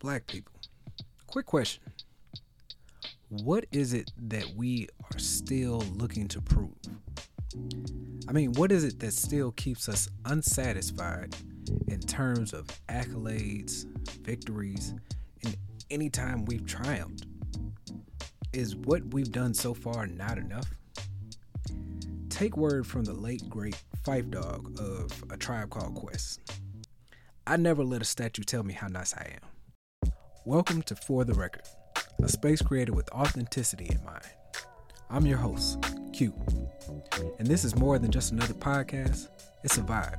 Black people. Quick question. What is it that we are still looking to prove? I mean, what is it that still keeps us unsatisfied in terms of accolades, victories, and any time we've triumphed? Is what we've done so far not enough? Take word from the late great Phife Dawg of A Tribe Called Quest. I never let a statue tell me how nice I am. Welcome to For the Record, a space created with authenticity in mind. I'm your host, Q, and this is more than just another podcast, it's a vibe.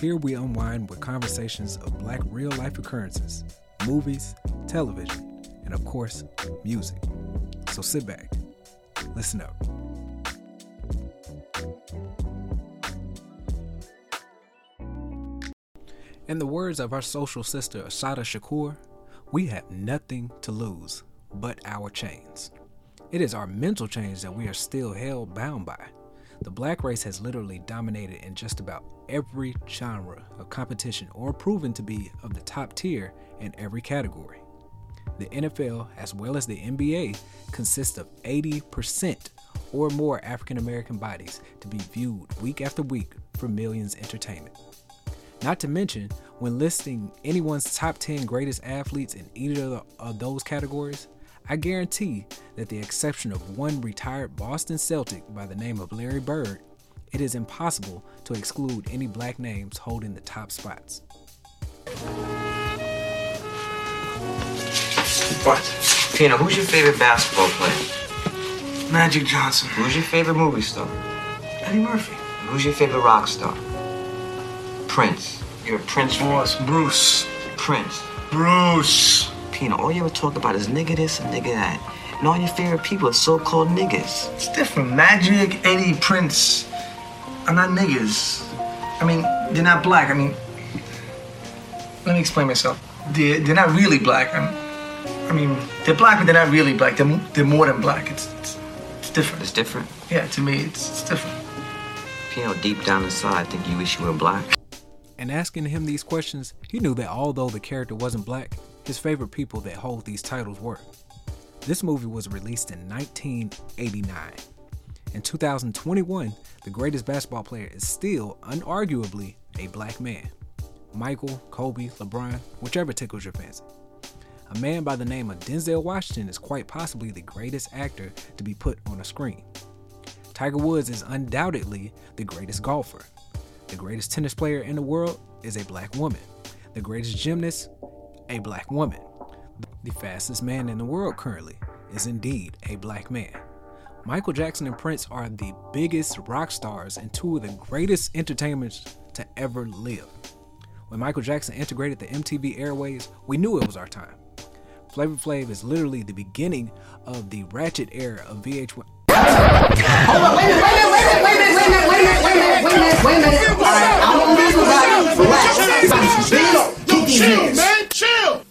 Here we unwind with conversations of black real life occurrences, movies, television, and of course, music. So sit back, listen up. In the words of our social sister Assata Shakur, we have nothing to lose but our chains. It is our mental chains that we are still held bound by. The black race has literally dominated in just about every genre of competition or proven to be of the top tier in every category. The NFL, as well as the NBA, consists of 80% or more African American bodies to be viewed week after week for millions entertainment. Not to mention, when listing anyone's top 10 greatest athletes in either of those categories, I guarantee that the exception of one retired Boston Celtic by the name of Larry Bird, it is impossible to exclude any black names holding the top spots. What? Tina, who's your favorite basketball player? Magic Johnson. Who's your favorite movie star? Eddie Murphy. Who's your favorite rock star? Prince. You're a Prince freak. Boss, Bruce. Prince. Bruce. Pino, all you ever talk about is nigga this and nigga that. And all your favorite people are so-called niggas. It's different. Magic, Eddie, Prince. I'm not niggas. I mean, they're not black. I mean, let me explain myself. They're, they're not really black. I'm, I mean, they're black, but they're not really black. They're, they're more than black. It's, it's, it's different. It's different. Yeah, to me, it's, it's different. Pino, deep down inside, I think you wish you were black. And asking him these questions, he knew that although the character wasn't black, his favorite people that hold these titles were. This movie was released in 1989. In 2021, the greatest basketball player is still, unarguably, a black man. Michael, Kobe, LeBron, whichever tickles your fancy. A man by the name of Denzel Washington is quite possibly the greatest actor to be put on a screen. Tiger Woods is undoubtedly the greatest golfer. The greatest tennis player in the world is a black woman. The greatest gymnast, a black woman. The fastest man in the world currently is indeed a black man. Michael Jackson and Prince are the biggest rock stars and two of the greatest entertainers to ever live. When Michael Jackson integrated the MTV airways, we knew it was our time. Flavor Flav is literally the beginning of the ratchet era of VH1. Hold on, wait a minute, wait a minute, wait a minute, wait a minute, wait a minute, wait a minute, wait a minute, wait a minute. All right, I'm gonna leave right. Relax. Everybody, big, keep these hands. man, chill.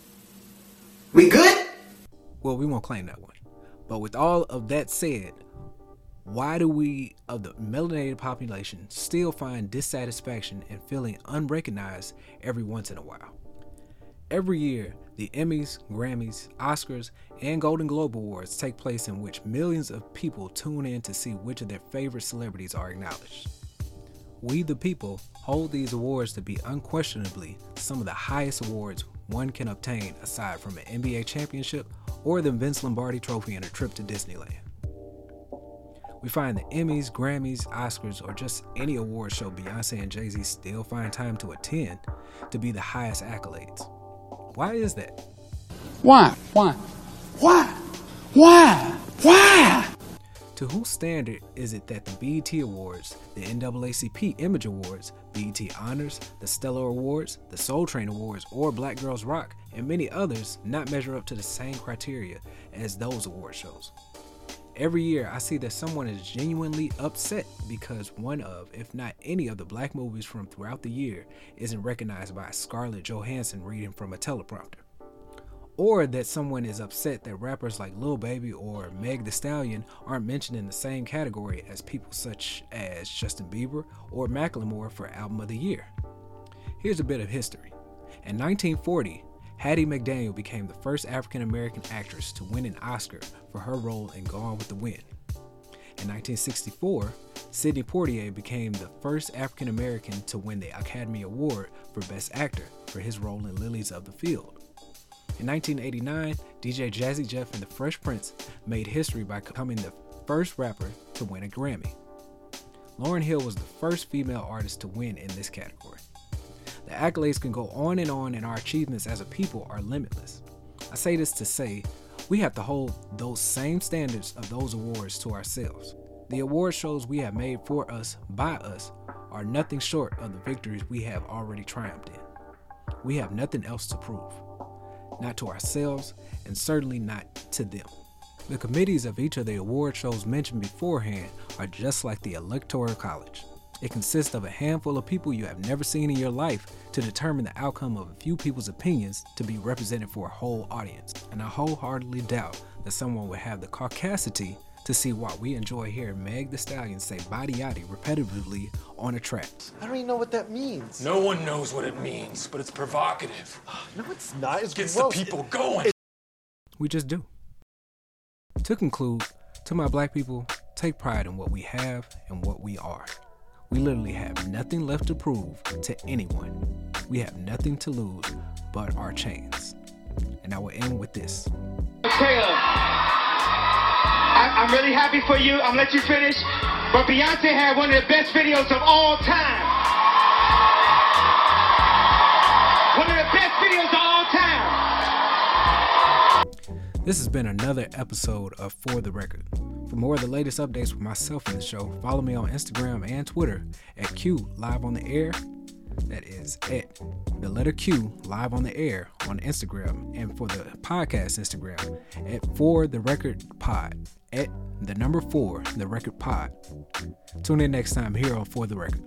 We good? Well, we won't claim that one. But with all of that said, why do we of the melanated population still find dissatisfaction and feeling unrecognized every once in a while? Every year, the Emmys, Grammys, Oscars, and Golden Globe Awards take place in which millions of people tune in to see which of their favorite celebrities are acknowledged. We, the people, hold these awards to be unquestionably some of the highest awards one can obtain aside from an NBA championship or the Vince Lombardi Trophy and a trip to Disneyland. We find the Emmys, Grammys, Oscars, or just any award show Beyonce and Jay Z still find time to attend to be the highest accolades. Why is that? Why? Why? Why? Why? Why? To whose standard is it that the BET Awards, the NAACP Image Awards, BET Honors, the Stellar Awards, the Soul Train Awards, or Black Girls Rock, and many others not measure up to the same criteria as those award shows? Every year, I see that someone is genuinely upset because one of, if not any of the black movies from throughout the year isn't recognized by Scarlett Johansson reading from a teleprompter. Or that someone is upset that rappers like Lil Baby or Meg Thee Stallion aren't mentioned in the same category as people such as Justin Bieber or Macklemore for Album of the Year. Here's a bit of history. In 1940, Hattie McDaniel became the first African American actress to win an Oscar for her role in Gone with the Wind. In 1964, Sidney Poitier became the first African American to win the Academy Award for Best Actor for his role in Lilies of the Field. In 1989, DJ Jazzy Jeff and the Fresh Prince made history by becoming the first rapper to win a Grammy. Lauryn Hill was the first female artist to win in this category. The accolades can go on and on, and our achievements as a people are limitless. I say this to say we have to hold those same standards of those awards to ourselves. The award shows we have made for us by us are nothing short of the victories we have already triumphed in. We have nothing else to prove not to ourselves, and certainly not to them. The committees of each of the award shows mentioned beforehand are just like the Electoral College. It consists of a handful of people you have never seen in your life to determine the outcome of a few people's opinions to be represented for a whole audience. And I wholeheartedly doubt that someone would have the caucasity to see why we enjoy hearing Meg Thee Stallion say body yaddy repetitively on a track. I don't even know what that means. No one knows what it means, but it's provocative. No, it's not. It's Gets gross. the people going. We just do. To conclude, to my black people, take pride in what we have and what we are. We literally have nothing left to prove to anyone. We have nothing to lose but our chains. And I will end with this. Taylor, I, I'm really happy for you. I'm gonna let you finish. But Beyonce had one of the best videos of all time. One of the best videos of all time. This has been another episode of For the Record. For more of the latest updates with myself and the show, follow me on Instagram and Twitter at Q Live on the Air. That is at the letter Q live on the air on Instagram and for the podcast Instagram at For the Record Pod at the number four, the record pod. Tune in next time here on For the Record.